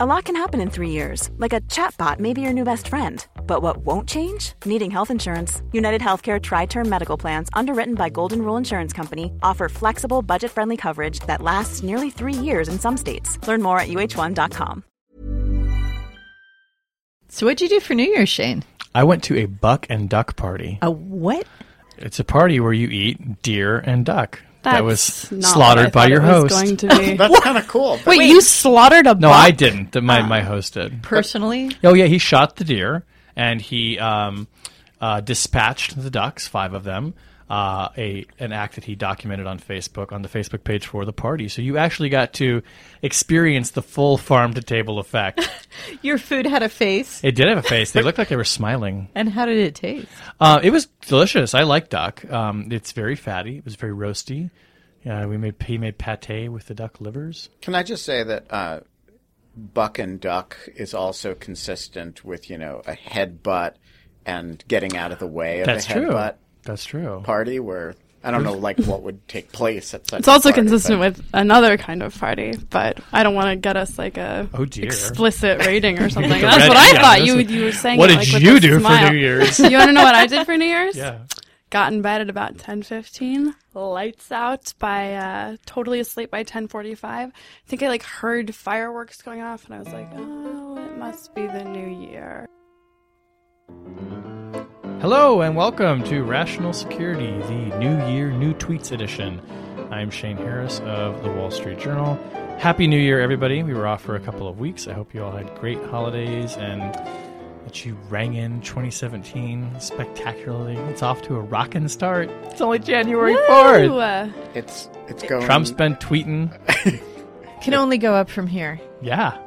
A lot can happen in three years, like a chatbot may be your new best friend. But what won't change? Needing health insurance. United Healthcare TriTerm Medical Plans, underwritten by Golden Rule Insurance Company, offer flexible, budget friendly coverage that lasts nearly three years in some states. Learn more at uh1.com. So, what'd you do for New Year's, Shane? I went to a buck and duck party. A what? It's a party where you eat deer and duck. That was That's not what I slaughtered by your it was host. Going to be. That's kind of cool. But Wait, you slaughtered a No, buck? I didn't. The- My my host did. Personally? Oh yeah, he shot the deer and he um, uh, dispatched the ducks, five of them. Uh, a an act that he documented on Facebook on the Facebook page for the party. So you actually got to experience the full farm to table effect. Your food had a face. it did have a face. They looked like they were smiling. And how did it taste? Uh, it was delicious. I like duck. Um, it's very fatty. It was very roasty. Yeah, we made he made pate with the duck livers. Can I just say that uh, buck and duck is also consistent with you know a headbutt and getting out of the way of That's a true. Headbutt That's true. party where I don't know like what would take place at such. It's a also party, consistent but- with another kind of party, but I don't want to get us like a Oh, dear. explicit rating or something. That's red- what I yeah, thought you you were saying. What it, did like, with you do smile. for New Year's? you want to know what I did for New Year's? yeah. Got in bed at about ten fifteen. Lights out by uh, totally asleep by ten forty five. I think I like heard fireworks going off, and I was like, oh, it must be the new year. Hello and welcome to Rational Security, the New Year, New Tweets edition. I'm Shane Harris of the Wall Street Journal. Happy New Year, everybody. We were off for a couple of weeks. I hope you all had great holidays and that you rang in 2017 spectacularly. It's off to a rockin' start. It's only January Woo! 4th. Uh, It's it's going. Trump's been tweeting. Can only go up from here. Yeah.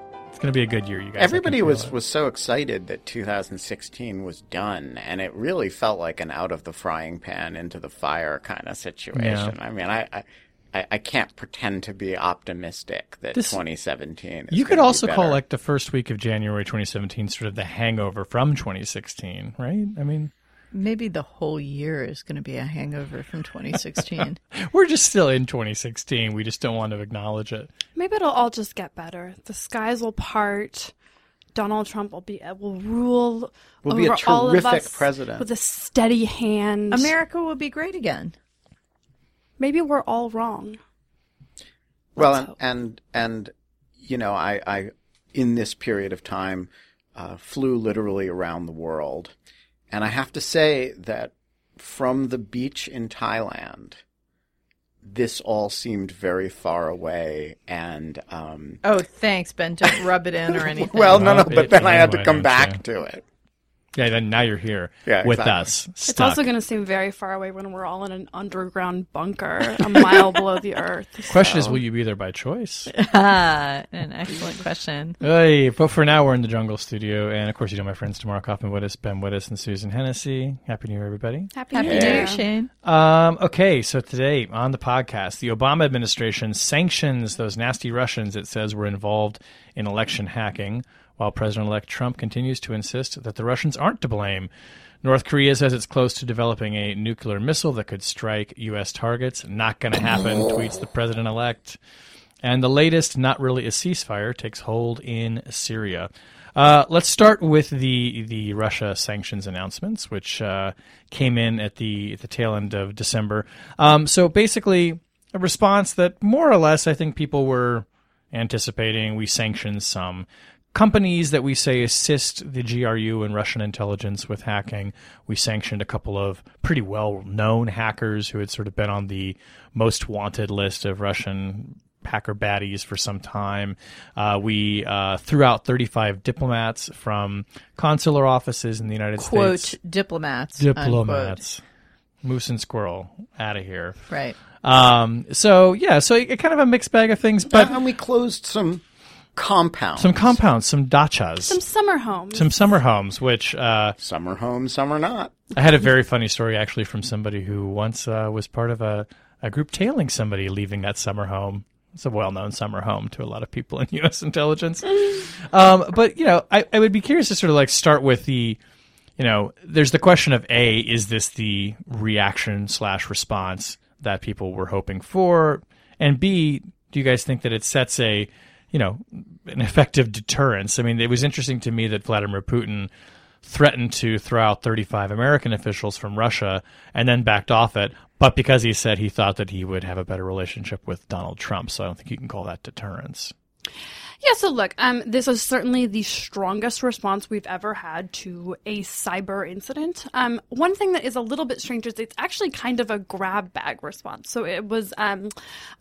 It's going to be a good year, you guys. Everybody was, it. was so excited that 2016 was done, and it really felt like an out of the frying pan into the fire kind of situation. I mean, I, I, I, I can't pretend to be optimistic that This- 2017. Is You could gonna be also call like the first week of January 2017 sort of the hangover from 2016, right? I mean, Maybe the whole year is going to be a hangover from 2016. we're just still in 2016. We just don't want to acknowledge it. maybe it'll all just get better. The skies will part. Donald Trump will be will rule Will be a over all of us president. with a steady hand. America will be great again. Maybe we're all wrong. Well, Let's and, hope. and and you know, I, I in this period of time uh, flew literally around the world, and I have to say that from the beach in Thailand, this all seemed very far away, and um, Oh, thanks, Ben. Don't rub it in or anything. well, no, no, but then I had to come back you? to it. Yeah, then now you're here Yeah, with exactly. us. It's also going to seem very far away when we're all in an underground bunker a mile below the earth. Question is, will you be there by choice? Ah, an excellent question. hey, but for now, we're in the Jungle Studio, and of course, you know my friends Tamara Kaufman Wittes, Ben Wittes, and Susan Hennessy. Happy New Year, everybody. Happy, Happy New New Year. Year, Shane. Um, okay, so today on the podcast, the Obama administration sanctions those nasty Russians it says were involved in election hacking, while President elect Trump continues to insist that the Russians aren't to blame. North Korea says it's close to developing a nuclear missile that could strike U.S. targets. Not going to happen, tweets the president elect. And the latest, not really a ceasefire, takes hold in Syria. Uh, let's start with the the Russia sanctions announcements, which uh, came in at the at the tail end of December. Um, so basically, a response that more or less I think people were anticipating. We sanctioned some companies that we say assist the GRU and Russian intelligence with hacking. We sanctioned a couple of pretty well known hackers who had sort of been on the most wanted list of Russian hacker baddies for some time. Uh, we uh, threw out 35 diplomats from consular offices in the United States. Quote, States. diplomats. Diplomats. Moose and squirrel out of here. Right. Um, so yeah, so it, kind of a mixed bag of things, but and we closed some compounds, some compounds, some dachas, Some summer homes. some summer homes, which uh, some are home, some are not. I had a very funny story actually from somebody who once uh, was part of a, a group tailing somebody leaving that summer home. It's a well-known summer home to a lot of people in U.S. intelligence. um, but you know, I, I would be curious to sort of like start with the, you know, there's the question of a is this the reaction slash response that people were hoping for, and b do you guys think that it sets a you know, an effective deterrence. I mean, it was interesting to me that Vladimir Putin threatened to throw out 35 American officials from Russia and then backed off it, but because he said he thought that he would have a better relationship with Donald Trump. So I don't think you can call that deterrence. Yeah, so look, um, this is certainly the strongest response we've ever had to a cyber incident. Um, one thing that is a little bit strange is it's actually kind of a grab bag response. So it was um,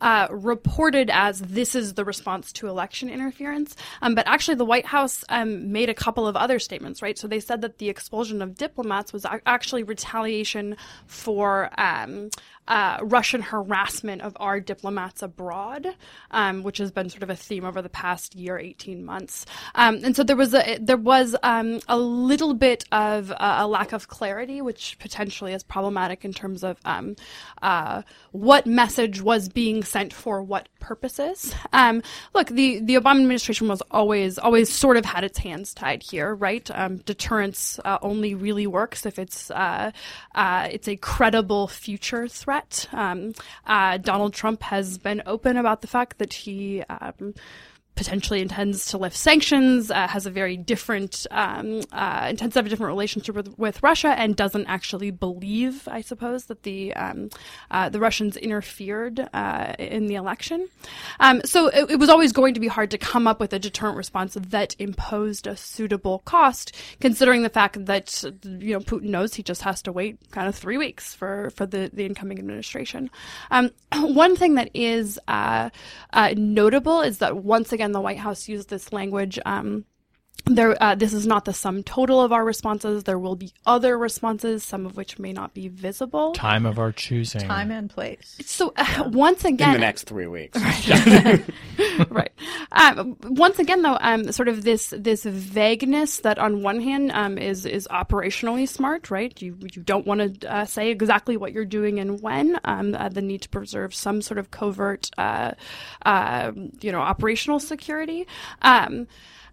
uh, reported as this is the response to election interference, um, but actually the White House um, made a couple of other statements, right? So they said that the expulsion of diplomats was actually retaliation for um, uh, Russian harassment of our diplomats abroad, um, which has been sort of a theme over the past year, eighteen months. Um, and so there was a there was um, a little bit of uh, a lack of clarity, which potentially is problematic in terms of um, uh, what message was being sent for what purposes. Um, look, the the Obama administration was always always sort of had its hands tied here, right? Um, deterrence uh, only really works if it's uh, it's a credible future threat threat. Um, uh, Donald Trump has been open about the fact that he um, potentially intends to lift sanctions, uh, has a very different, um, uh, intends to have a different relationship with, with, Russia, and doesn't actually believe, I suppose, that the um, uh, the Russians interfered uh, in the election. Um, so it, it, was always going to be hard to come up with a deterrent response that imposed a suitable cost, considering the fact that you know Putin knows he just has to wait kind of three weeks for for the the incoming administration. Um, one thing that is uh, uh, notable is that once again the White House used this language. Um, there, uh, this is not the sum total of our responses. There will be other responses, some of which may not be visible. Time of our choosing. Time and place. So uh, once again, in the next three weeks. Right. right. Um, once again, though, um, sort of this this vagueness that on one hand um, is is operationally smart, right? You you don't want to uh, say exactly what you're doing and when. Um, uh, the need to preserve some sort of covert, uh, uh, you know, operational security. Um,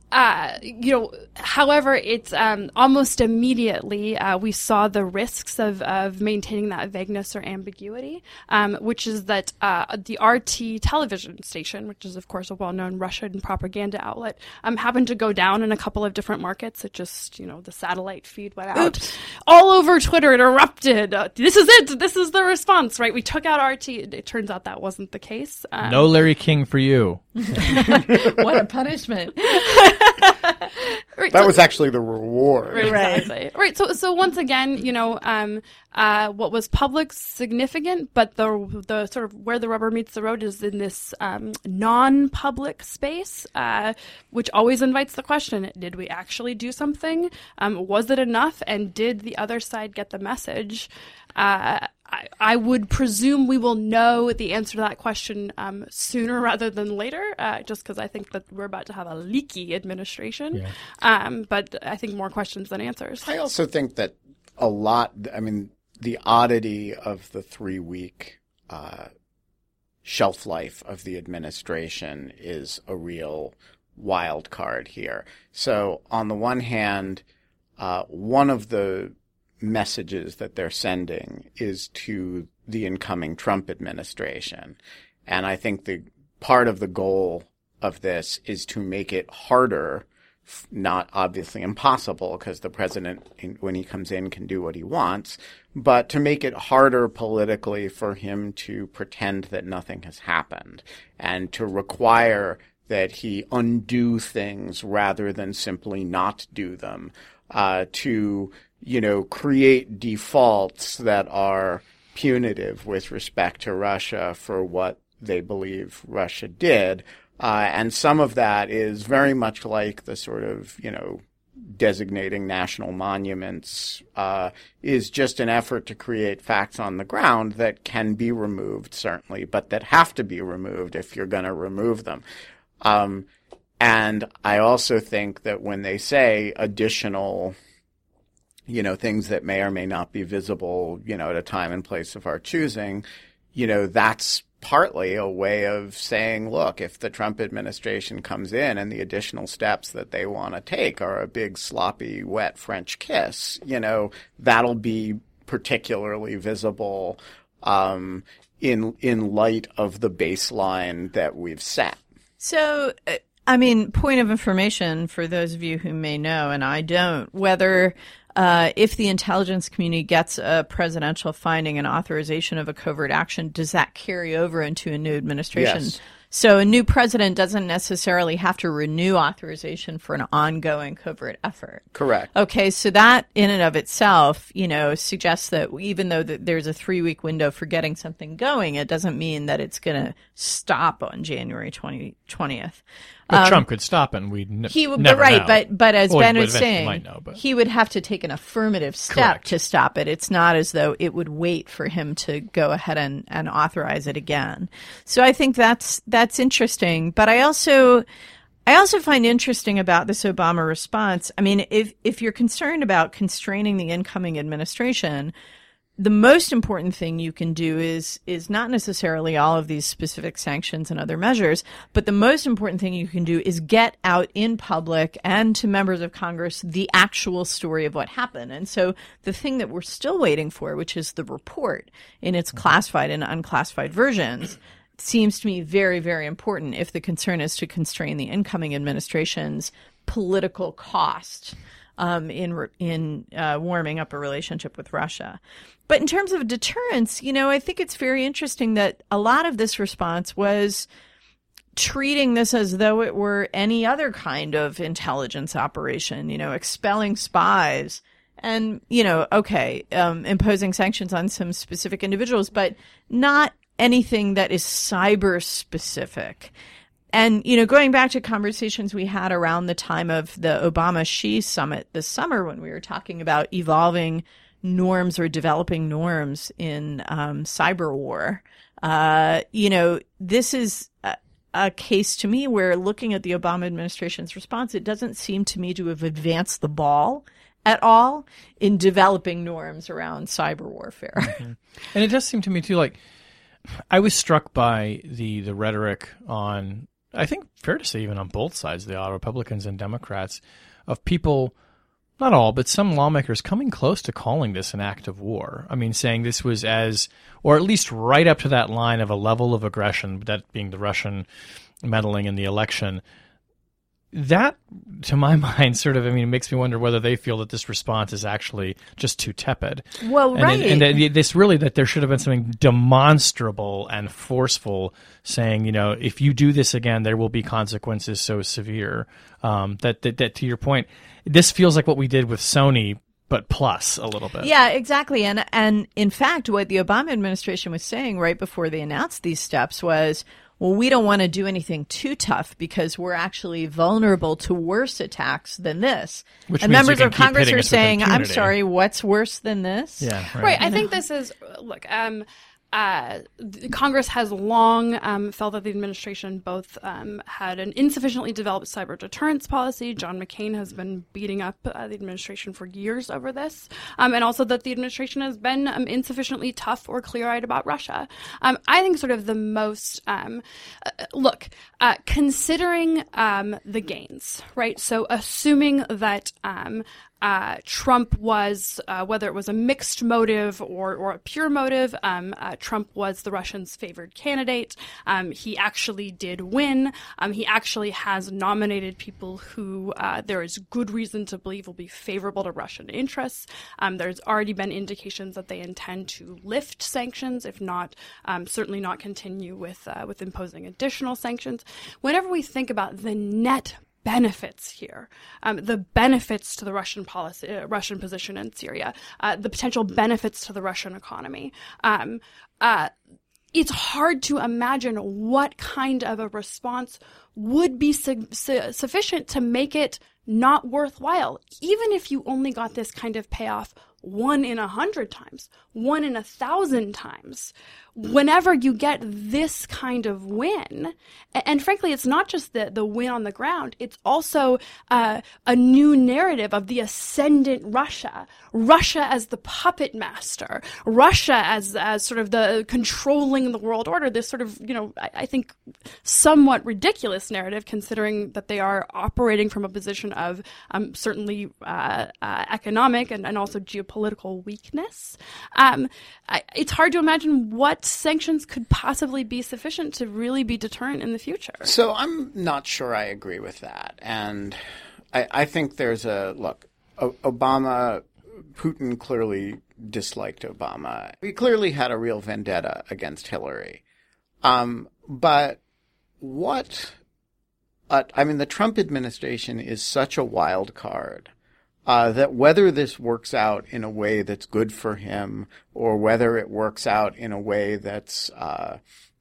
uh, you know, however, it's um, almost immediately uh, we saw the risks of, of maintaining that vagueness or ambiguity, um, which is that uh, the RT television station, which is of course a well-known Russian propaganda outlet, um, happened to go down in a couple of different markets. It just, you know, the satellite feed went out Oops. all over Twitter. It erupted. Uh, this is it. This is the response. Right? We took out RT. It, it turns out that wasn't the case. Um, no Larry King for you. what a punishment. right, that so, was actually the reward. Right, exactly. right. So, so once again, you know, um, uh, what was public significant, but the the sort of where the rubber meets the road is in this um, non-public space, uh, which always invites the question: Did we actually do something? Um, was it enough? And did the other side get the message? Uh, I, I, would presume we will know the answer to that question um, sooner rather than later, uh, just because I think that we're about to have a leaky administration. Yeah. Um, but I think more questions than answers. I also think that a lot, I mean, the oddity of the three week uh, shelf life of the administration is a real wild card here. So, on the one hand, uh, one of the messages that they're sending is to the incoming Trump administration. And I think the part of the goal of this is to make it harder, not obviously impossible, because the president, when he comes in, can do what he wants, but to make it harder politically for him to pretend that nothing has happened and to require that he undo things rather than simply not do them, uh, to you know, create defaults that are punitive with respect to Russia for what they believe Russia did. Uh, and some of that is very much like the sort of, you know, designating national monuments uh, is just an effort to create facts on the ground that can be removed, certainly, but that have to be removed if you're going to remove them. Um, and I also think that when they say additional you know, things that may or may not be visible, you know, at a time and place of our choosing, you know, that's partly a way of saying, look, if the Trump administration comes in and the additional steps that they want to take are a big, sloppy, wet French kiss, you know, that'll be particularly visible um, in in light of the baseline that we've set. So, uh, I mean, point of information for those of you who may know, and I don't, whether uh, if the intelligence community gets a presidential finding and authorization of a covert action, does that carry over into a new administration? Yes. So a new president doesn't necessarily have to renew authorization for an ongoing covert effort. Correct. Okay, so that in and of itself, you know, suggests that even though th- there's a three week window for getting something going, it doesn't mean that it's going to stop on January 20, 20th. But Trump could stop it, and we n- Um, He would, never right, know. but but as Well, Ben was saying, know, he would have to take an affirmative step Correct. to stop it. It's not as though it would wait for him to go ahead and, and authorize it again. So I think that's that's interesting. But I also I also find interesting about this Obama response. I mean, if if you're concerned about constraining the incoming administration, the most important thing you can do is is not necessarily all of these specific sanctions and other measures, but the most important thing you can do is get out in public and to members of Congress the actual story of what happened. And so the thing that we're still waiting for, which is the report in its classified and unclassified versions, seems to me very, very important if the concern is to constrain the incoming administration's political cost um, in in uh, warming up a relationship with Russia. But in terms of deterrence, you know, I think it's very interesting that a lot of this response was treating this as though it were any other kind of intelligence operation, you know, expelling spies and, you know, okay, um, imposing sanctions on some specific individuals, but not anything that is cyber specific. And, you know, going back to conversations we had around the time of the Obama Xi summit this summer when we were talking about evolving norms or developing norms in um, cyber war, uh, you know, this is a, a case to me where looking at the Obama administration's response, it doesn't seem to me to have advanced the ball at all in developing norms around cyber warfare. And it does seem to me too like I was struck by the the rhetoric on I think fair to say even on both sides the Republicans and Democrats, of people not all, but some lawmakers coming close to calling this an act of war. I mean, saying this was as, or at least right up to that line of a level of aggression, that being the Russian meddling in the election. That, to my mind, sort of, I mean, it makes me wonder whether they feel that this response is actually just too tepid. Well, and, right. And, this really that there should have been something demonstrable and forceful, saying, you know, if you do this again, there will be consequences so severe. Um, that, that that to your point, this feels like what we did with Sony, but plus a little bit. Yeah, exactly. And and in fact, what the Obama administration was saying right before they announced these steps was, well, we don't want to do anything too tough because we're actually vulnerable to worse attacks than this. Which and members of Congress are saying, "I'm sorry, what's worse than this?" Yeah. Right. Right. I think this is look. Um, uh, Congress has long um, felt that the administration both um, had an insufficiently developed cyber deterrence policy. John McCain has been beating up uh, the administration for years over this, um, and also that the administration has been um, insufficiently tough or clear-eyed about Russia. Um, I think sort of the most um, uh, look uh, considering the gains, right? So assuming that uh, Trump was, uh, whether it was a mixed motive or, or a pure motive, um, uh, Trump was the Russians' favored candidate. Um, he actually did win. Um, he actually has nominated people who uh, there is good reason to believe will be favorable to Russian interests. Um, there's already been indications that they intend to lift sanctions, if not, um, certainly not continue with uh, with imposing additional sanctions. Whenever we think about the net benefits here, um, the benefits to the Russian policy, uh, Russian position in Syria, uh, the potential benefits to the Russian economy. Um, uh, it's hard to imagine what kind of a response would be su- su- sufficient to make it not worthwhile, even if you only got this kind of payoff one in a hundred times, one in a thousand times. Whenever you get this kind of win, and frankly, it's not just the, the win on the ground, it's also uh, a new narrative of the ascendant Russia, Russia as the puppet master, Russia as, as sort of the controlling the world order, this sort of, you know, I, I think somewhat ridiculous narrative considering that they are operating from a position of um, certainly uh, uh, economic and, and also geopolitical weakness. Um, um, I, it's hard to imagine what sanctions could possibly be sufficient to really be deterrent in the future. So I'm not sure I agree with that. And I, I think there's a look, o- Obama, Putin clearly disliked Obama. He clearly had a real vendetta against Hillary. Um, but what, uh, I mean, the Trump administration is such a wild card. Uh, that whether this works out in a way that's good for him or whether it works out in a way that's, uh,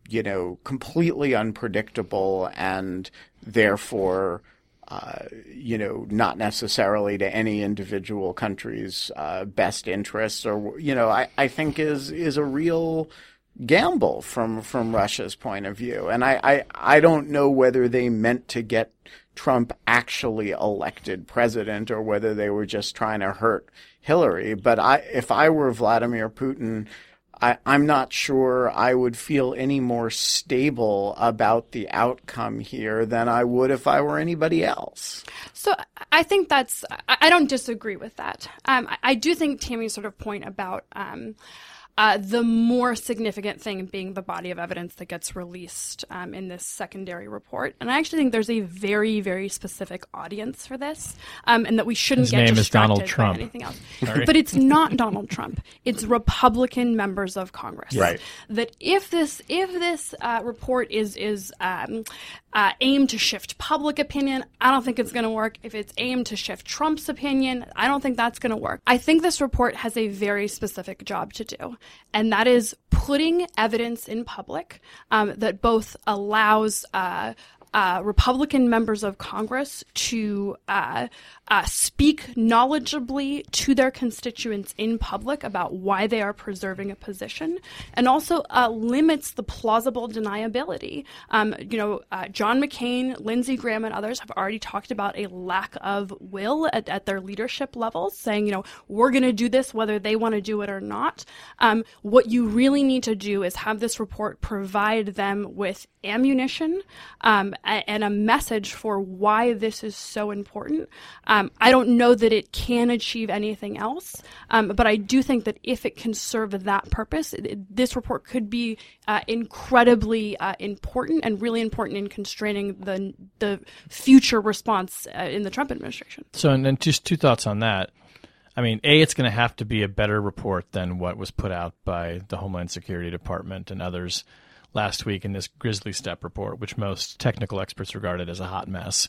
you know, completely unpredictable and therefore, uh, you know, not necessarily to any individual country's uh, best interests, or you know, I, I think is is a real gamble from from Russia's point of view, and I, I I don't know whether they meant to get Trump actually elected president or whether they were just trying to hurt Hillary. But I, if I were Vladimir Putin, I, am not sure I would feel any more stable about the outcome here than I would if I were anybody else. So I think that's, I don't disagree with that. Um, I, do think Tammy's sort of point about, um, uh, the more significant thing being the body of evidence that gets released um, in this secondary report. And I actually think there's a very, very specific audience for this, um, and that we shouldn't His get name distracted is Donald Trump. by anything else. but it's not Donald Trump. It's Republican members of Congress. Right. That if this if this uh, report is is um, uh, to shift public opinion, I don't think it's going to work. If it's aimed to shift Trump's opinion, I don't think that's going to work. I think this report has a very specific job to do and that is putting evidence in public um, that both allows uh, uh, Republican members of Congress to uh, uh, speak knowledgeably to their constituents in public about why they are preserving a position, and also uh, limits the plausible deniability. Um, you know, uh, John McCain, Lindsey Graham, and others have already talked about a lack of will at, at their leadership levels, saying, you know, we're going to do this whether they want to do it or not. Um, what you really need to do is have this report provide them with ammunition um, and a message for why this is so important. Um, I don't know that it can achieve anything else, um, but I do think that if it can serve that purpose, it, this report could be uh, incredibly uh, important and really important in constraining the the future response uh, in the Trump administration. So, and then just two thoughts on that. I mean, A, it's going to have to be a better report than what was put out by the Homeland Security Department and others last week in this Grizzly Steppe report, which most technical experts regarded as a hot mess.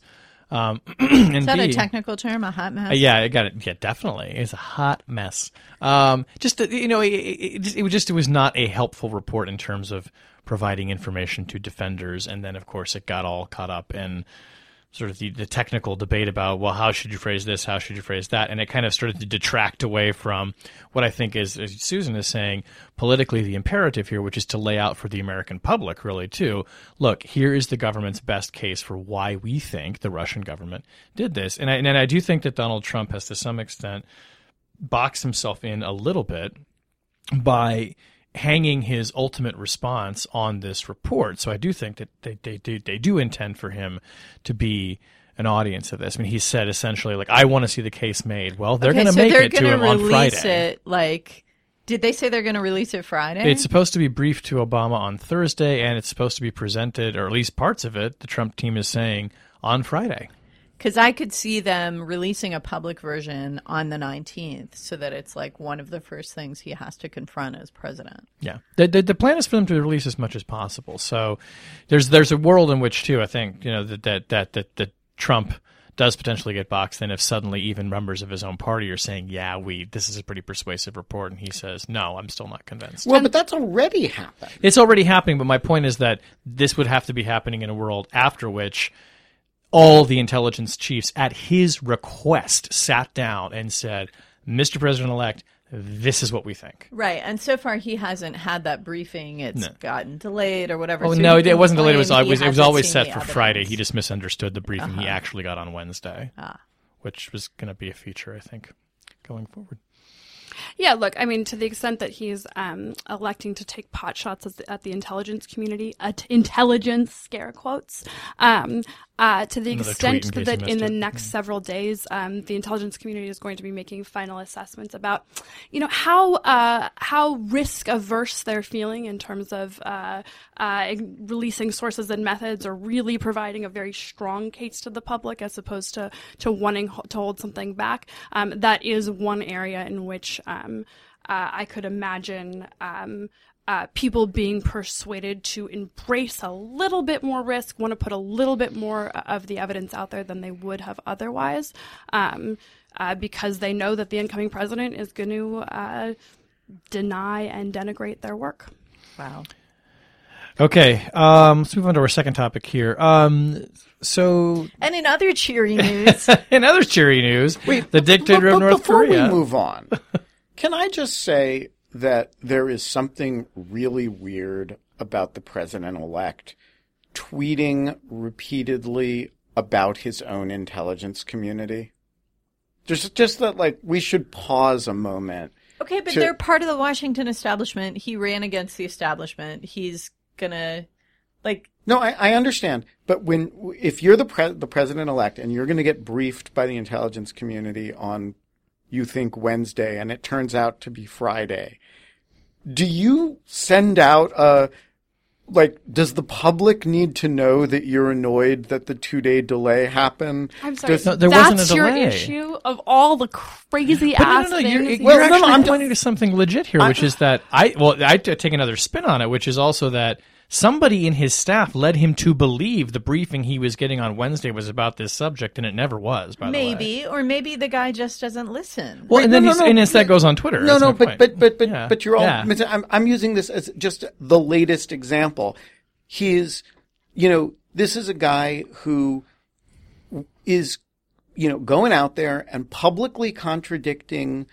Um, Is that B, a technical term, a hot mess? Uh, yeah, I got it. Yeah, definitely, it's a hot mess. Um, just you know, it, it, it, was just it was not a helpful report in terms of providing information to defenders, and then of course it got all caught up in sort of the, the technical debate about well how should you phrase this? How should you phrase that? And it kind of started to detract away from what i think is as susan is saying politically the imperative here which is to lay out for the american public really too. Look here is the government's best case for why we think the russian government did this. And i, and I do think that donald trump has to some extent boxed himself in a little bit by hanging his ultimate response on this report. So I do think that they, they do they do intend for him to be an audience of this. I mean, he said essentially like, "I want to see the case made." Well, they're okay, going to so make it to him on Friday. It, like, did they say they're going to release it Friday? It's supposed to be briefed to Obama on Thursday, and it's supposed to be presented, or at least parts of it. The Trump team is saying on Friday. Because I could see them releasing a public version on the 19th so that it's like one of the first things he has to confront as president. Yeah. The, the, the, plan is for them to release as much as possible. So there's there's a world in which, too, I think, you know, that, that, that, that, that Trump does potentially get boxed in if suddenly even members of his own party are saying, "Yeah, we this is a pretty persuasive report," and he says, "No, I'm still not convinced." Well, but that's already happened. It's already happening, but my point is that this would have to be happening in a world after which all the intelligence chiefs, at his request, sat down and said, Mr. President elect, this is what we think. Right. And so far, he hasn't had that briefing. It's no. gotten delayed or whatever. Oh, so no, it wasn't delayed. It was, always, it was always set for evidence. Friday. He just misunderstood the briefing uh-huh. he actually got on Wednesday, ah. which was going to be a feature, I think, going forward. Yeah, look, I mean, to the extent that he's um, electing to take pot shots at the, at the intelligence community, at intelligence scare quotes, um, Uh, to the Another extent in that in the it. Mm-hmm. next several days, um, the intelligence community is going to be making final assessments about, you know, how uh, how risk averse they're feeling in terms of uh, uh, releasing sources and methods, or really providing a very strong case to the public as opposed to to wanting to hold something back. Um, that is one area in which um, uh, I could imagine. Uh, people being persuaded to embrace a little bit more risk, want to put a little bit more of the evidence out there than they would have otherwise, um, uh, because they know that the incoming president is going to uh, deny and denigrate their work. Wow. Okay, um, let's move on to our second topic here. Um, so, And in other cheery news, in other cheery news, Wait, the dictator But- of but North before Korea. we move on, can I just say that there is something really weird about the president-elect tweeting repeatedly about his own intelligence community? Just, just that, like, we should pause a moment. okay, but To- they're part of the Washington establishment. He ran against the establishment. He's gonna, like, No, I, I understand, but when if you're the pre- the president elect and you're going to get briefed by the intelligence community on you think Wednesday and it turns out to be Friday, do you send out a like does the public need to know that you're annoyed that the 2-day delay happened? I'm sorry. Does- No, there wasn't a That's your issue of all the crazy But no, ass no, no, you're, you're Well, no, no, I'm pointing to something legit here, which is that I well, I take another spin on it, which is also that somebody in his staff led him to believe the briefing he was getting on Wednesday was about this subject, and it never was. By the way, maybe, or maybe the guy just doesn't listen. Well, and then no, he's, no, no. and it's, that goes on Twitter. No, no, but, but but but Yeah. but you're all. Yeah. I'm I'm using this as just the latest example. He's, you know, this is a guy who is, you know, going out there and publicly contradicting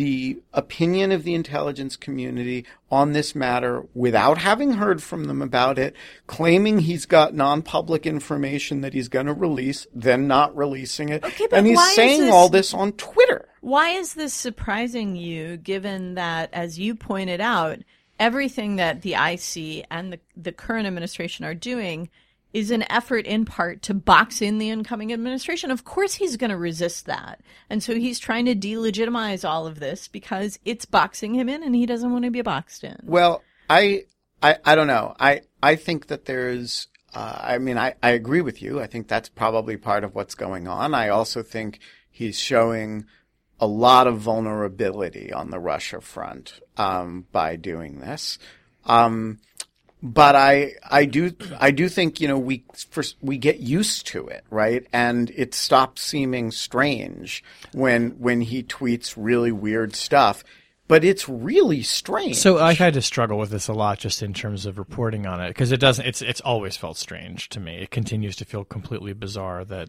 the opinion of the intelligence community on this matter without having heard from them about it, claiming he's got non-public information that he's going to release, then not releasing it, Okay, and he's saying this- all this on Twitter. Why is this surprising you, given that, as you pointed out, everything that the IC and the, the current administration are doing is an effort in part to box in the incoming administration? Of course, he's going to resist that. And so he's trying to delegitimize all of this because it's boxing him in and he doesn't want to be boxed in. Well, I, I, I don't know. I, I think that there's, uh, I mean, I, I agree with you. I think that's probably part of what's going on. I also think he's showing a lot of vulnerability on the Russia front, um, by doing this. Um, but I, I do, I do think, you know, we, first, we get used to it, right? And it stops seeming strange when, when he tweets really weird stuff. But it's really strange. So I've had to struggle with this a lot, just in terms of reporting on it, because it doesn't. It's it's always felt strange to me. It continues to feel completely bizarre that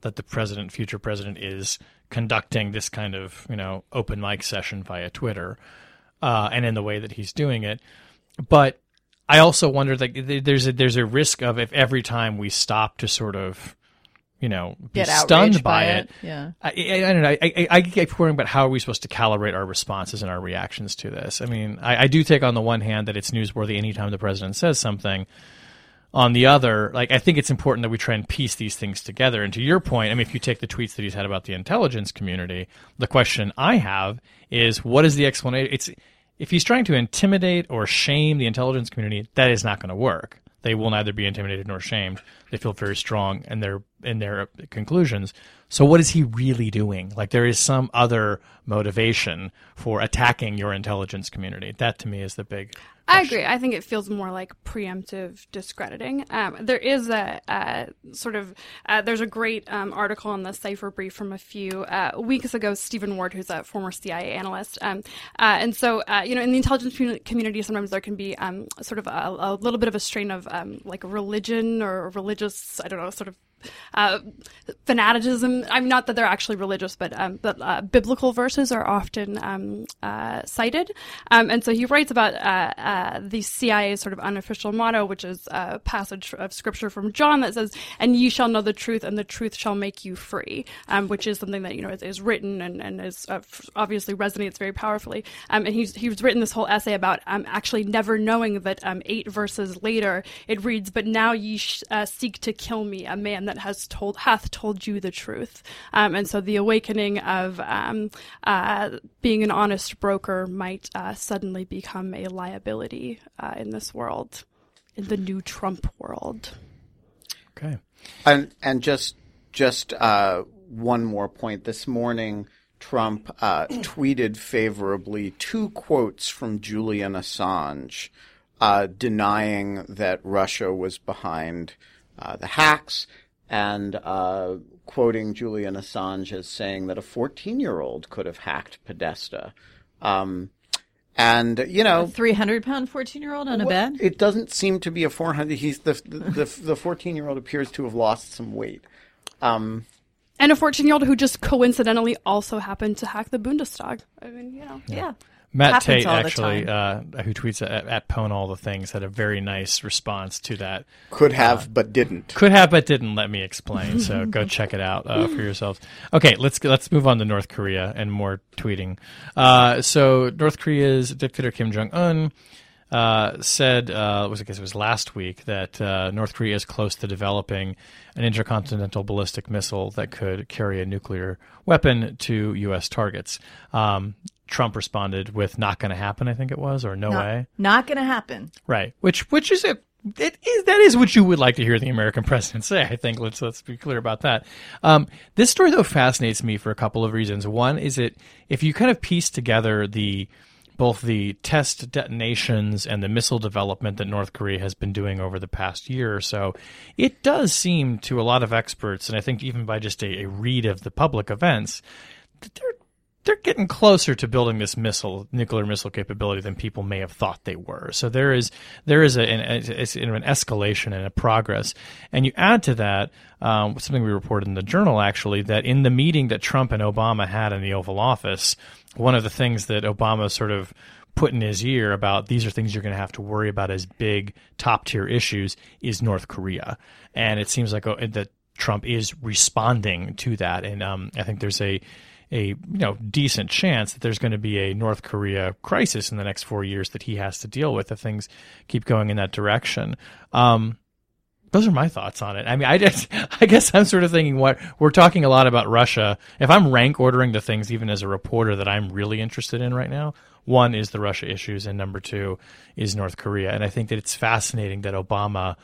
that the president, future president, is conducting this kind of you know open mic session via Twitter, uh, and in the way that he's doing it. But I also wonder that there's a there's a risk of if every time we stop to sort of you know be Get stunned by, by it, it. Yeah. I, I, I don't know. I, I, I keep worrying about how are we supposed to calibrate our responses and our reactions to this. I mean, I, I do take on the one hand that it's newsworthy anytime the president says something. On the other, like I think it's important that we try and piece these things together. And to your point, I mean, if you take the tweets that he's had about the intelligence community, the question I have is, what is the explanation? It's if he's trying to intimidate or shame the intelligence community, that is not going to work. They will neither be intimidated nor shamed. They feel very strong in their in their conclusions. So what is he really doing? Like there is some other motivation for attacking your intelligence community. That to me is the big. I agree. I think it feels more like preemptive discrediting. Um, there is a, uh sort of uh, there's a great um, article on the Cipher Brief from a few uh, weeks ago. Stephen Ward, who's a former CIA analyst, um, uh, and so uh, you know in the intelligence community, sometimes there can be um, sort of a, a little bit of a strain of um, like religion or religious, I don't know, sort of uh, fanaticism. I'm not that they're actually religious, but um, but uh, biblical verses are often um, uh, cited, um, and so he writes about uh, uh, the CIA's sort of unofficial motto, which is a passage of scripture from John that says, "And ye shall know the truth, and the truth shall make you free," um, which is something that you know is, is written and and is uh, obviously resonates very powerfully. Um, and he's he's written this whole essay about um, actually never knowing that eight verses later it reads, "But now ye sh- seek to kill me, a man that that has told hath told you the truth. Um, and so the awakening of um, uh, being an honest broker might uh, suddenly become a liability uh, in this world, in the new Trump world. Okay. And and just just uh, one more point. This morning, Trump uh, tweeted favorably two quotes from Julian Assange, uh, denying that Russia was behind uh, the hacks and uh, quoting Julian Assange as saying that a 14-year-old could have hacked Podesta. Um, and you know, Three hundred pound fourteen year old on a bed. it doesn't seem to be a 400. He's the the the 14 year old appears to have lost some weight. Um, And a 14 year old who just coincidentally also happened to hack the Bundestag. I mean, you know. Yeah. Matt Tait, actually, uh, who tweets at, at Pwn All the Things, had a very nice response to that. could have, but didn't. Could have, but didn't let me explain. So go check it out uh, for yourselves. Okay, let's let's move on to North Korea and more tweeting. Uh, so North Korea's dictator Kim Jong Un uh, said, uh, was I guess it was last week, that uh, North Korea is close to developing an intercontinental ballistic missile that could carry a nuclear weapon to U.S. targets. Um, Trump responded with "Not going to happen," I think it was, or "No Not, way." not going to happen. Right. Which which is it it is that is what you would like to hear the American president say. I think let's let's be clear about that. Um, this story though fascinates me for a couple of reasons. One is it if you kind of piece together the both the test detonations and the missile development that North Korea has been doing over the past year. Or so, it does seem to a lot of experts, and I think even by just a, a read of the public events, that they're they're getting closer to building this missile, nuclear missile capability than people may have thought they were. So there is there is a, an, a, an escalation and a progress, and you add to that um, something we reported in the journal actually that in the meeting that Trump and Obama had in the Oval Office, one of the things that Obama sort of put in his ear about these are things you're going to have to worry about as big top tier issues is North Korea, and it seems like uh, that Trump is responding to that, and um, I think there's a a you know decent chance that there's going to be a North Korea crisis in the next four years that he has to deal with if things keep going in that direction. Um, those are my thoughts on it. I mean, I just, I guess I'm sort of thinking what we're talking a lot about Russia. If I'm rank ordering the things, even as a reporter, that I'm really interested in right now, one is the Russia issues, and number two is North Korea. And I think that it's fascinating that Obama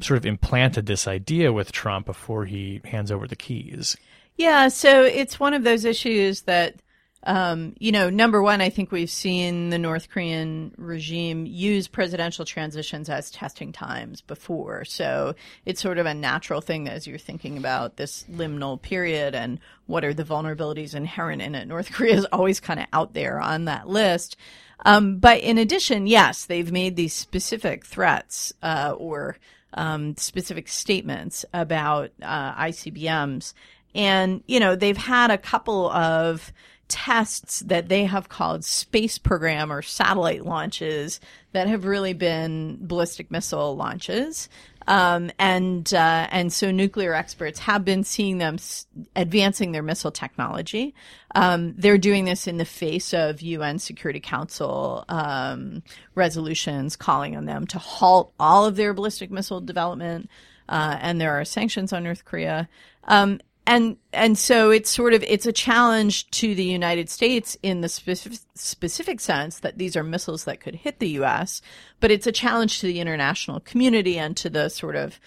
sort of implanted this idea with Trump before he hands over the keys. Yeah, so it's one of those issues that, um, you know, number one, I think we've seen the North Korean regime use presidential transitions as testing times before. So it's sort of a natural thing as you're thinking about this liminal period and what are the vulnerabilities inherent in it. North Korea is always kind of out there on that list. Um, but in addition, yes, they've made these specific threats uh, or um, specific statements about uh, ICBMs. And, you know, they've had a couple of tests that they have called space program or satellite launches that have really been ballistic missile launches. Um, and uh, and so nuclear experts have been seeing them s- advancing their missile technology. Um, they're doing this in the face of UN Security Council um, resolutions calling on them to halt all of their ballistic missile development. Uh, and there are sanctions on North Korea. Um, and and so it's sort of it's a challenge to the United States in the specific specific sense that these are missiles that could hit the U.S., but it's a challenge to the international community and to the sort of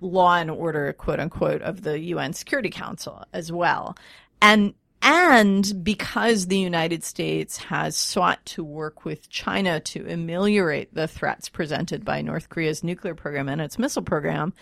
law and order, quote unquote, of the UN Security Council as well. And and because the United States has sought to work with China to ameliorate the threats presented by North Korea's nuclear program and its missile program,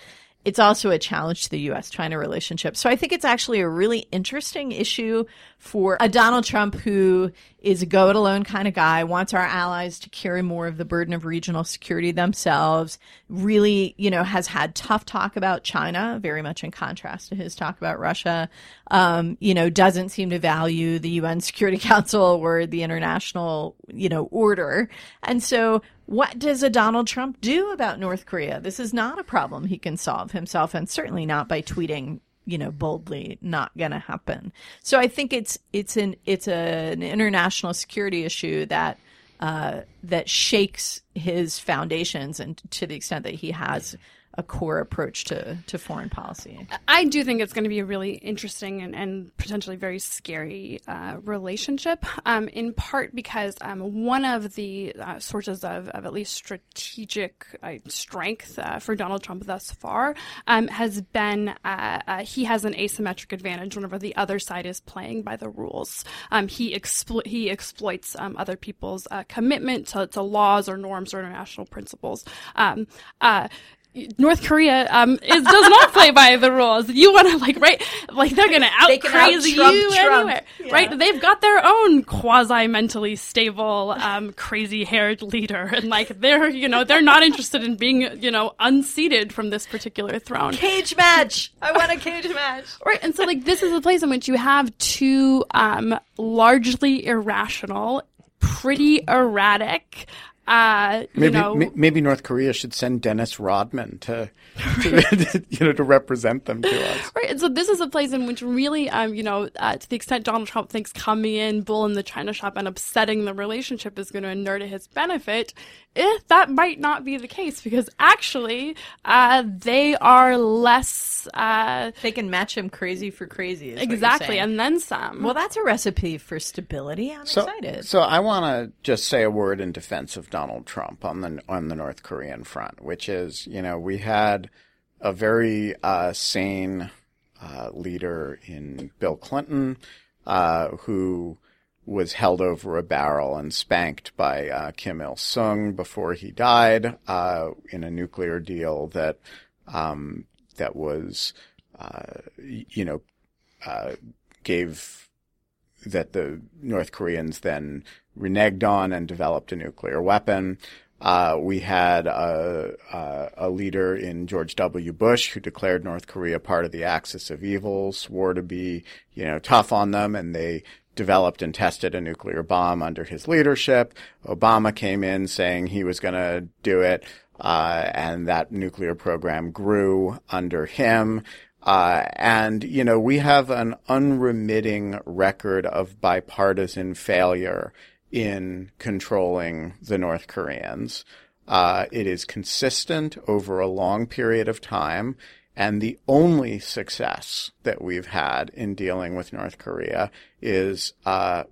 it's also a challenge to the US China relationship. So I think it's actually a really interesting issue for a Donald Trump who is a go it alone kind of guy, wants our allies to carry more of the burden of regional security themselves, really, you know, has had tough talk about China, very much in contrast to his talk about Russia, um, you know, doesn't seem to value the UN Security Council or the international, you know, order. And so what does a Donald Trump do about North Korea? This is not a problem he can solve himself, and certainly not by tweeting, you know, boldly, not going to happen. So I think it's it's an it's a, an international security issue that uh, that shakes his foundations, and to the extent that he has a core approach to, to foreign policy. I do think it's going to be a really interesting and, and potentially very scary uh, relationship, um, in part because um, one of the uh, sources of, of, at least strategic uh, strength uh, for Donald Trump thus far um, has been uh, uh, he has an asymmetric advantage whenever the other side is playing by the rules. Um, he, explo- he exploits um, other people's commitment to, to, laws or norms or international principles. North Korea um, is, does not play by the rules. You want to like right, like they're gonna out crazy you Trump. anywhere, yeah. right? They've got their own quasi mentally stable, um, crazy haired leader, and like they're you know they're not interested in being you know unseated from this particular throne. Cage match. I want a cage match. Right, and so like this is a place in which you have two um, largely irrational, pretty erratic uh, maybe know, m- maybe North Korea should send Dennis Rodman to, to you know to represent them to us. Right, and so this is a place in which really, um, you know, uh, to the extent Donald Trump thinks coming in, bull in the china shop, and upsetting the relationship is going to inure to his benefit, eh, that might not be the case because actually, uh, they are less. Uh, they can match him crazy for crazy. exactly, and then some. Well, that's a recipe for stability. I'm so, excited. So I want to just say a word in defense of Donald Trump on the on the North Korean front, which is, you know, we had a very uh, sane uh, leader in Bill Clinton uh, who was held over a barrel and spanked by uh, Kim Il Sung before he died uh, in a nuclear deal that um, that was, uh, you know, gave that the North Koreans then reneged on and developed a nuclear weapon. Uh, we had a, a, leader in George W. Bush who declared North Korea part of the axis of evil, swore to be, you know, tough on them, and they developed and tested a nuclear bomb under his leadership. Obama came in saying he was going to do it, uh, and that nuclear program grew under him. Uh, and, you know, we have an unremitting record of bipartisan failure in controlling the North Koreans. Uh, it is consistent over a long period of time. And the only success that we've had in dealing with North Korea is uh,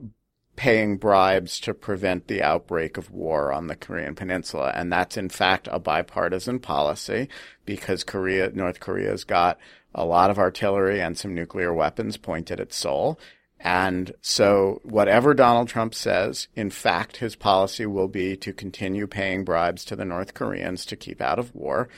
paying bribes to prevent the outbreak of war on the Korean Peninsula. And that's in fact a bipartisan policy because Korea, North Korea's got a lot of artillery and some nuclear weapons pointed at Seoul. And so whatever Donald Trump says, in fact, his policy will be to continue paying bribes to the North Koreans to keep out of war.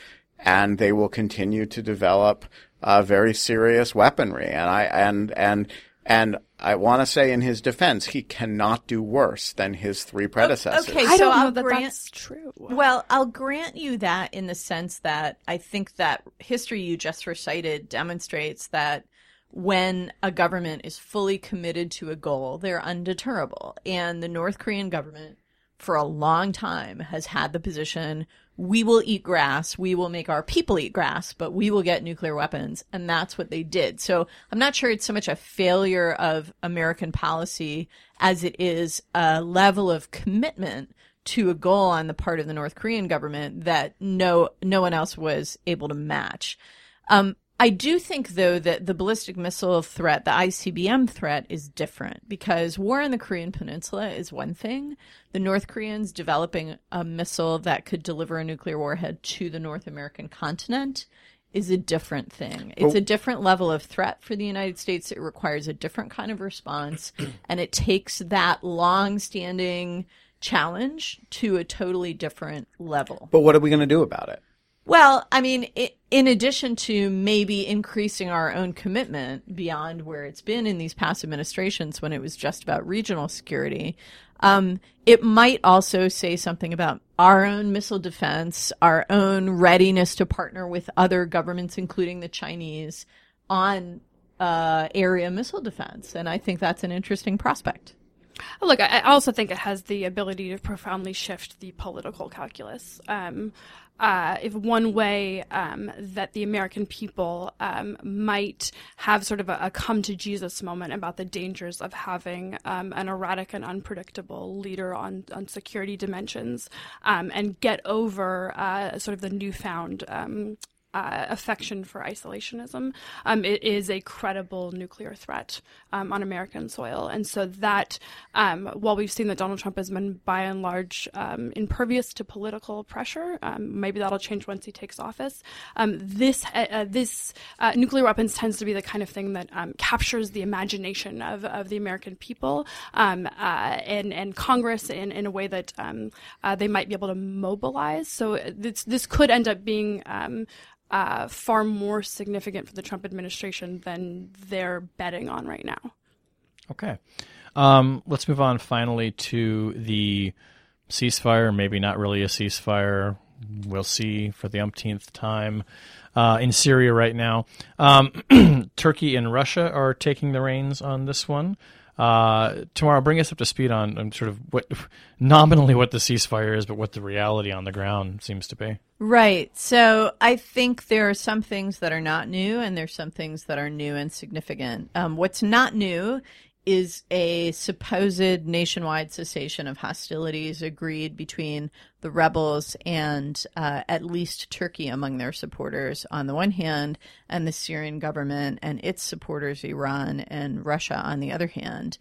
And they will continue to develop uh, very serious weaponry. And I, and, and, and I want to say in his defense, he cannot do worse than his three predecessors. Okay, I so don't I'll know that grant, that's true. Well, I'll grant you that in the sense that I think that history you just recited demonstrates that when a government is fully committed to a goal, they're undeterrable. And the North Korean government, for a long time, has had the position we will eat grass, we will make our people eat grass, but we will get nuclear weapons. And that's what they did. So I'm not sure it's so much a failure of American policy as it is a level of commitment to a goal on the part of the North Korean government that no no one else was able to match. Um, I do think, though, that the ballistic missile threat, the ICBM threat, is different because war in the Korean Peninsula is one thing. The North Koreans developing a missile that could deliver a nuclear warhead to the North American continent is a different thing. It's a different level of threat for the United States. It requires a different kind of response, and it takes that long standing challenge to a totally different level. But what are we going to do about it? Well, I mean, in addition to maybe increasing our own commitment beyond where it's been in these past administrations when it was just about regional security, um, it might also say something about our own missile defense, our own readiness to partner with other governments, including the Chinese, on uh, area missile defense. And I think that's an interesting prospect. Look, I also think it has the ability to profoundly shift the political calculus. Um, uh, if one way um, that the American people um, might have sort of a, a, come to Jesus moment about the dangers of having um, an erratic and unpredictable leader on, on security dimensions um, and get over uh, sort of the newfound um, uh, affection for isolationism. Um, it is a credible nuclear threat um, on American soil, and so that um, while we've seen that Donald Trump has been by and large um, impervious to political pressure, um, maybe that'll change once he takes office. Um, this uh, uh, this uh, nuclear weapons tends to be the kind of thing that captures the imagination of, of the American people uh, and and Congress in, in a way that uh, they might be able to mobilize. So this this could end up being uh, far more significant for the Trump administration than they're betting on right now. Okay. Um, let's move on finally to the ceasefire, maybe not really a ceasefire. We'll see for the umpteenth time uh, in Syria right now. Um, Turkey and Russia are taking the reins on this one. Uh, Tamara, bring us up to speed on, on sort of what nominally what the ceasefire is, but what the reality on the ground seems to be. Right. So I think there are some things that are not new, and there's some things that are new and significant. Um, what's not new is a supposed nationwide cessation of hostilities agreed between the rebels and uh, at least Turkey among their supporters on the one hand, and the Syrian government and its supporters, Iran and Russia, on the other hand.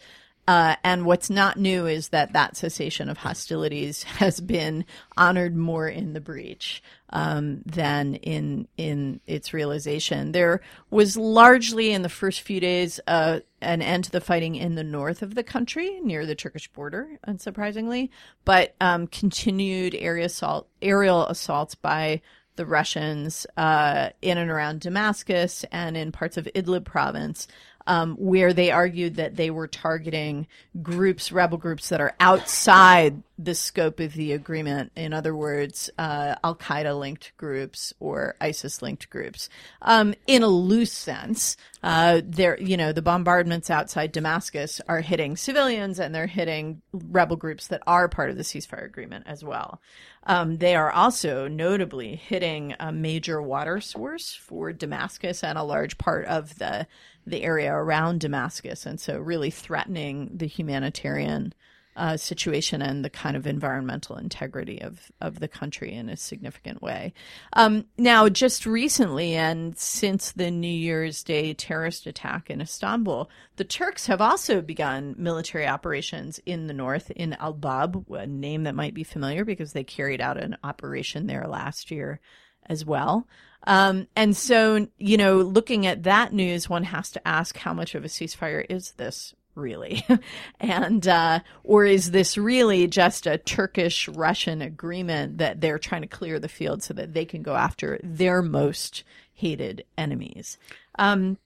Uh, and what's not new is that that cessation of hostilities has been honored more in the breach um, than in in its realization. There was largely in the first few days uh, an end to the fighting in the north of the country, near the Turkish border, unsurprisingly, but um, continued area assault, aerial assaults by the Russians uh, in and around Damascus and in parts of Idlib province um, where they argued that they were targeting groups, rebel groups that are outside the scope of the agreement. In other words, uh, Al Qaeda linked groups or ISIS linked groups. Um, in a loose sense, uh, there, you know, the bombardments outside Damascus are hitting civilians and they're hitting rebel groups that are part of the ceasefire agreement as well. Um, they are also notably hitting a major water source for Damascus and a large part of the the area around Damascus, and so really threatening the humanitarian uh, situation and the kind of environmental integrity of, of the country in a significant way. Um, now, just recently, and since the New Year's Day terrorist attack in Istanbul, the Turks have also begun military operations in the north, in Al Bab, a name that might be familiar because they carried out an operation there last year as well. Um, and so, you know, looking at that news, one has to ask how much of a ceasefire is this really? and, uh, or is this really just a Turkish Russian agreement that they're trying to clear the field so that they can go after their most hated enemies? Um,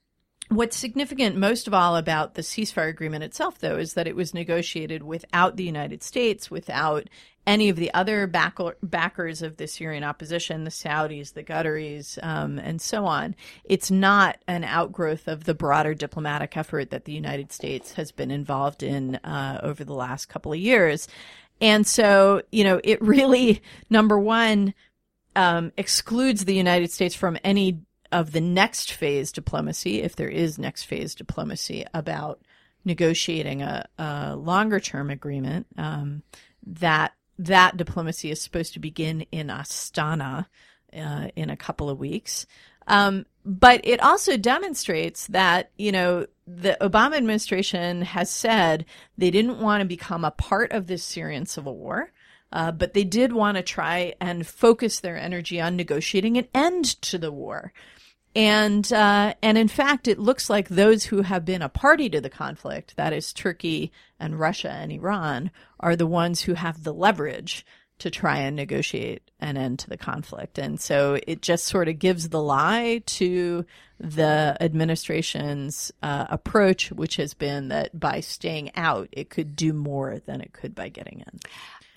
What's significant most of all about the ceasefire agreement itself, though, is that it was negotiated without the United States, without any of the other backer, backers of the Syrian opposition, the Saudis, the Qataris, um, and so on. It's not an outgrowth of the broader diplomatic effort that the United States has been involved in uh, over the last couple of years. And so, you know, it really, number one, um, excludes the United States from any of the next phase diplomacy, if there is next phase diplomacy, about negotiating a, a longer term agreement. Um, that that diplomacy is supposed to begin in Astana uh, in a couple of weeks. Um, but it also demonstrates that, you know, the Obama administration has said they didn't want to become a part of this Syrian civil war. Uh, but they did want to try and focus their energy on negotiating an end to the war. And uh, and in fact, it looks like those who have been a party to the conflict, that is Turkey and Russia and Iran, are the ones who have the leverage to try and negotiate an end to the conflict. And so it just sort of gives the lie to the administration's uh, approach, which has been that by staying out, it could do more than it could by getting in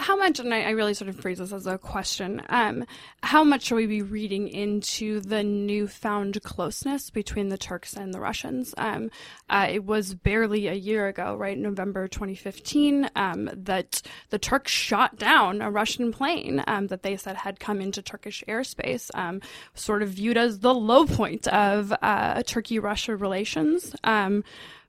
how much, and I, I, really sort of phrase this as a question, um, how much should we be reading into the newfound closeness between the Turks and the Russians? Um, uh, it was barely a year ago, right, November 2015, um, that the Turks shot down a Russian plane um, that they said had come into Turkish airspace, um, sort of viewed as the low point of uh, Turkey Russia relations.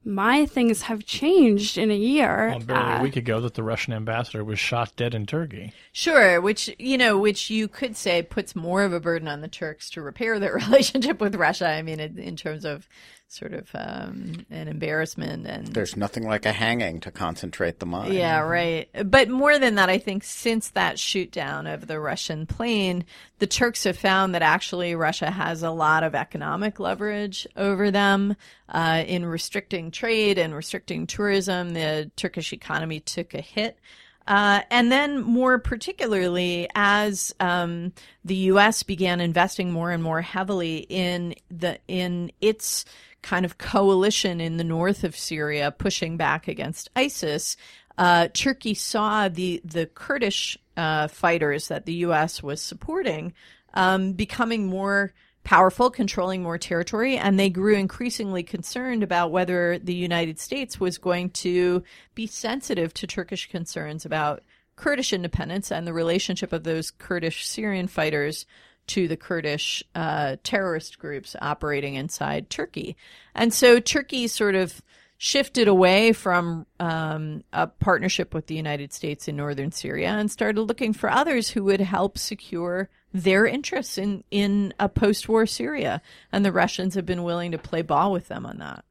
My things have changed in a year. Well, barely Uh, a week ago, that the Russian ambassador was shot dead in Turkey. Sure, which you know, which you could say puts more of a burden on the Turks to repair their relationship with Russia. I mean, in, in terms of sort of um, an embarrassment and There's nothing like a hanging to concentrate the mind. yeah, right. But more than that, I think since that shoot down of the Russian plane, the Turks have found that actually Russia has a lot of economic leverage over them uh, in restricting trade and restricting tourism. The Turkish economy took a hit. Uh, and then, more particularly, as um, the U.S. began investing more and more heavily in the in its kind of coalition in the north of Syria, pushing back against ISIS, uh, Turkey saw the the Kurdish uh, fighters that the U.S. was supporting um, becoming more powerful, controlling more territory, and they grew increasingly concerned about whether the United States was going to be sensitive to Turkish concerns about Kurdish independence and the relationship of those Kurdish Syrian fighters to the Kurdish uh, terrorist groups operating inside Turkey. And so Turkey sort of shifted away from um, a partnership with the United States in northern Syria and started looking for others who would help secure their interests in, in a post war Syria. And the Russians have been willing to play ball with them on that.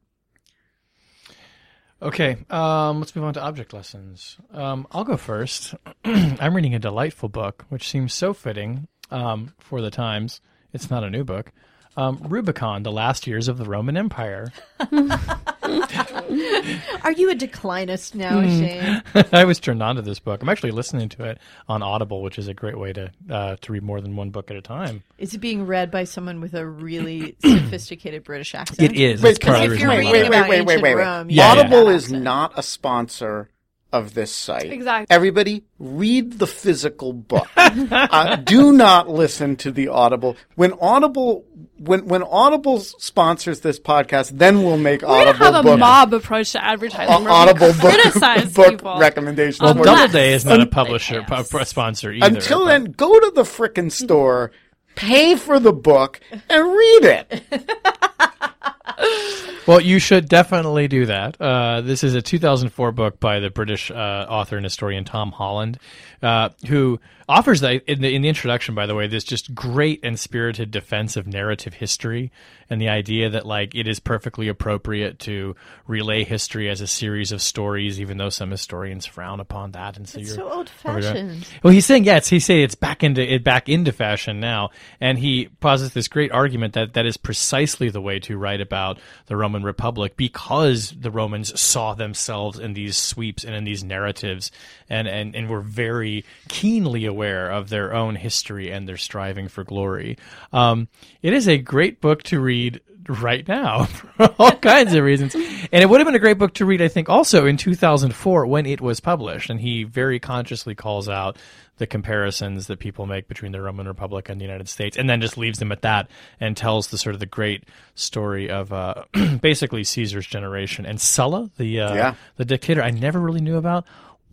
Okay, um, let's move on to object lessons. Um, I'll go first. I'm reading a delightful book, which seems so fitting um, for the times. It's not a new book. Um, Rubicon: The Last Years of the Roman Empire. Are you a declinist now, Shane? I was turned on to this book. I'm actually listening to it on Audible, which is a great way to uh, to read more than one book at a time. Is it being read by someone with a really sophisticated British accent? It is. Wait, That's part of the if reason you're I reading love it. about wait, wait, ancient wait, wait. Rome, you Yeah, have Audible that is accent. not a sponsor of this site. Exactly. Everybody, read the physical book. uh, do not listen to the Audible. When Audible, when when Audible sponsors this podcast, then we'll make We're gonna Audible have a book. mob approach to advertising. uh, Audible book, criticize book people. recommendations. on for- that. Doubleday is not a publisher, Yes. sponsor either. Until but- then, go to the frickin' store, pay for the book, and read it. Well, you should definitely do that. Uh, this is a 2004 book by the British uh, author and historian Tom Holland, uh, who offers that in the, in the introduction, by the way, this just great and spirited defense of narrative history and the idea that like it is perfectly appropriate to relay history as a series of stories, even though some historians frown upon that. And so It's you're so old fashioned. well, he's saying, it's, he's saying it's back into it back into fashion now, and he posits this great argument that that is precisely the way to write about the Roman Republic because the Romans saw themselves in these sweeps and in these narratives, and and and were very keenly aware of their own history and their striving for glory. Um, it is a great book to read right now for all kinds of reasons. And it would have been a great book to read, I think, also in 2004 when it was published. And he very consciously calls out the comparisons that people make between the Roman Republic and the United States, and then just leaves them at that and tells the sort of the great story of uh, basically Caesar's generation and Sulla, the uh, Yeah. the dictator I never really knew about.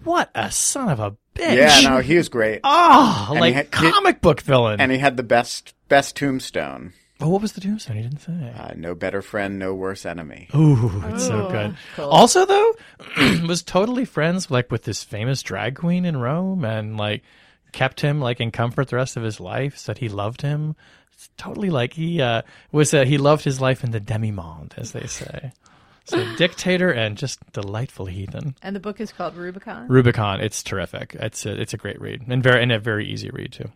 What a son of a bitch! Yeah, no, he was great. Oh, he like had- he- comic book villain. And he had the best best tombstone. oh, what was the tombstone? He didn't say. Uh, no better friend, no worse enemy. Ooh, it's so good. Also, though, was totally friends like with this famous drag queen in Rome, and like kept him like in comfort the rest of his life. Said he loved him. It's totally like he uh, was. Uh, he loved his life in the demi-monde, as they say. So dictator and just delightful heathen. And the book is called Rubicon. Rubicon, it's terrific. It's a, it's a great read and very and a very easy read too.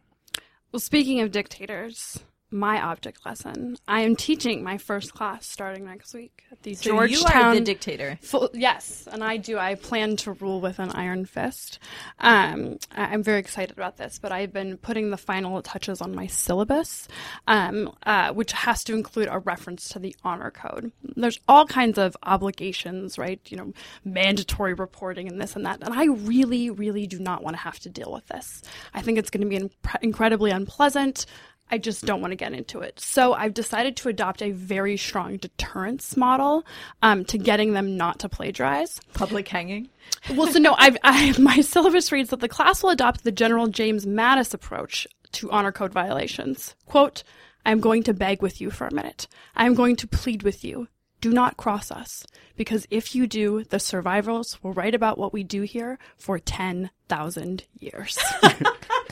Well, speaking of dictators, my object lesson. I am teaching my first class starting next week at the So you Georgetown. are the dictator. Full, yes, and I do. I plan to rule with an iron fist. Um, I- I'm very excited about this, but I've been putting the final touches on my syllabus, um, uh, which has to include a reference to the honor code. There's all kinds of obligations, right? You know, mandatory reporting and this and that, and I really, really do not want to have to deal with this. I think it's going to be incredibly unpleasant. I just don't want to get into it. So I've decided to adopt a very strong deterrence model um, to getting them not to plagiarize. Public hanging. Well, so no, I've, I, my syllabus reads that the class will adopt the General James Mattis approach to honor code violations. Quote, I'm going to beg with you for a minute. I'm going to plead with you. do not cross us because if you do, the survivors will write about what we do here for 10,000 years.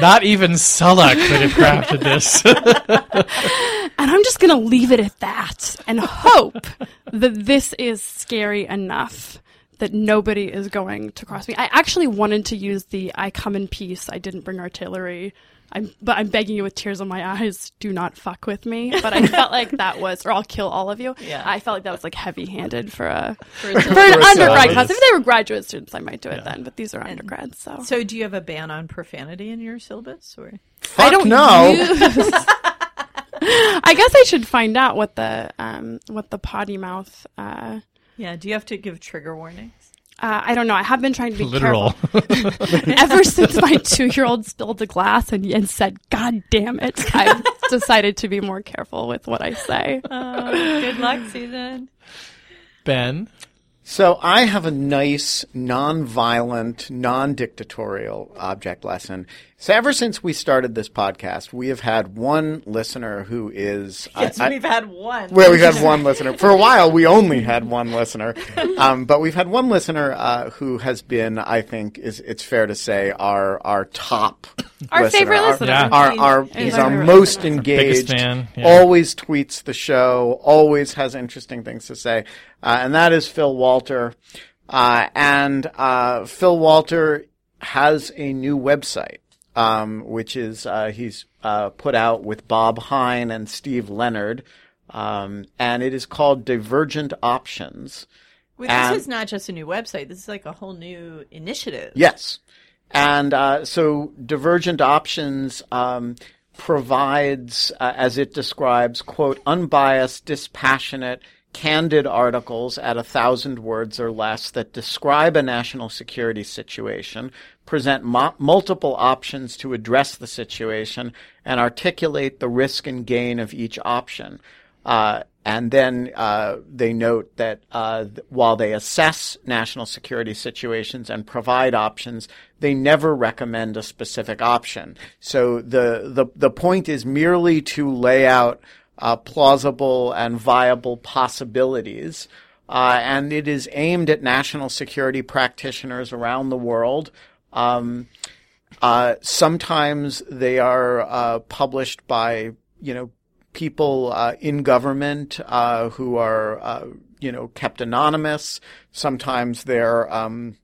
Not even Sulla could have crafted this. And I'm just going to leave it at that and hope that this is scary enough that nobody is going to cross me. I actually wanted to use the I come in peace, I didn't bring artillery. I'm, but I'm begging you with tears in my eyes, do not fuck with me. But I felt like that was, or I'll kill all of you. Yeah. I felt like that was like heavy handed for a, For for a an undergrad class. If they were graduate students, I might do it then, but these are undergrads, so. So, do you have a ban on profanity in your syllabus, or Fuck I don't know. use- I guess I should find out what the um what the potty mouth. Uh, yeah? Do you have to give trigger warnings? Uh, I don't know. I have been trying to be Literal. careful ever since my two year old spilled a glass and, and said, "God damn it!" I've decided to be more careful with what I say. Oh, good luck, Susan. ben, So I have a nice, non-violent, non-dictatorial object lesson. So ever since we started this podcast, we have had one listener who is Yes, I- I- we've had one. Well, we've had one listener. For a while, we only had one listener. Um, but we've had one listener uh, who has been, I think, is it's fair to say, our our top Our listener. favorite Our- listener. Yeah. Our, our, He's he's our our most listener. engaged, Biggest fan, yeah. always tweets the show, always has interesting things to say. Uh, and that is Phil Walter. Uh, and uh, Phil Walter has a new website, um, which is uh, he's uh, put out with Bob Hine and Steve Leonard, um, and it is called Divergent Options. Well, and- this is not just a new website. This is like a whole new initiative. Yes. And uh, so Divergent Options um, provides, uh, as it describes, quote, unbiased, dispassionate, candid articles at a thousand words or less that describe a national security situation, present mo- multiple options to address the situation, and articulate the risk and gain of each option. Uh, and then uh, they note that uh, while they assess national security situations and provide options, they never recommend a specific option. So the the, the point is merely to lay out uh, plausible and viable possibilities. Uh, and it is aimed at national security practitioners around the world. Um, uh, sometimes they are uh, published by you know people uh, in government uh, who are uh, you know kept anonymous. Sometimes they're um,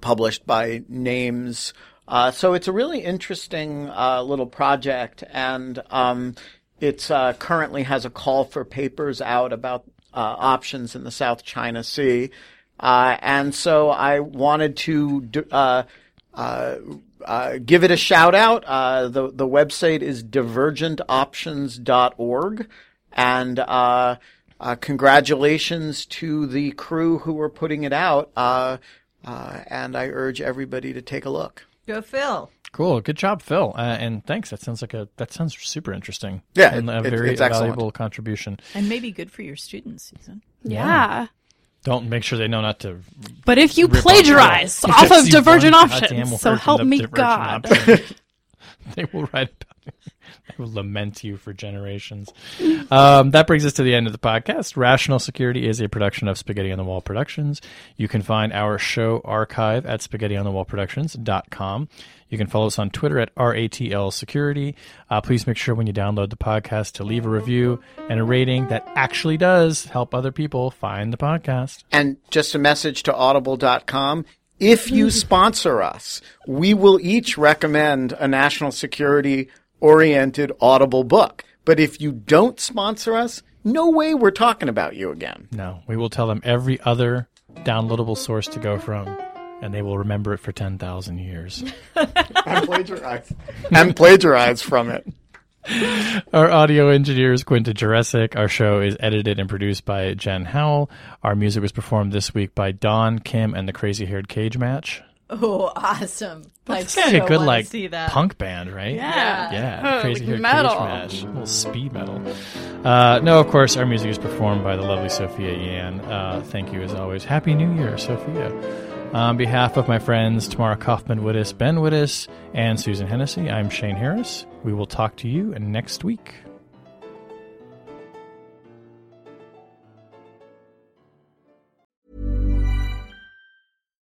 published by names. Uh, so it's a really interesting little project, and um, it's uh, currently has a call for papers out about uh, options in the South China Sea. Uh, and so I wanted to uh, uh, uh, give it a shout out. Uh, the the website is divergentoptions.org, and uh, uh, congratulations to the crew who were putting it out. Uh, uh, and I urge everybody to take a look. Go, Phil. cool, good job, Phil, uh, and thanks. That sounds like a that sounds super interesting. Yeah, and a it- very it's excellent. valuable contribution. And maybe good for your students, Susan. Yeah. Don't make sure they know not to But if you rip off plagiarize off of divergent options, so help me God. they will write about will lament you for generations. Um, that brings us to the end of the podcast. Rational Security is a production of Spaghetti on the Wall Productions. You can find our show archive at spaghettionthewallproductions.com. You can follow us on Twitter at RATL Security. Uh, please make sure when you download the podcast to leave a review and a rating that actually does help other people find the podcast. And just a message to audible.com. If you sponsor us, we will each recommend a national security oriented audible book. But if you don't sponsor us, no way we're talking about you again. No, we will tell them every other downloadable source to go from, and they will remember it for 10,000 years. And plagiarize. and plagiarize from it. Our audio engineer is Quinta Juresic. Our show is edited and produced by Jen Howell. Our music was performed this week by Don, Kim, and the Crazy Haired Cage Match. Oh, awesome! I It's kind of so a good like see that. punk band, right? Yeah. Yeah, Oh, Crazy like Haired metal. Cage Match, a little speed metal. Uh, no, of course, our music is performed by the lovely Sophia Yan. Uh, thank you as always. Happy New Year, Sophia. On behalf of my friends Tamara Cofman Wittes, Ben Wittes, and Susan Hennessey, I'm Shane Harris. We will talk to you next week.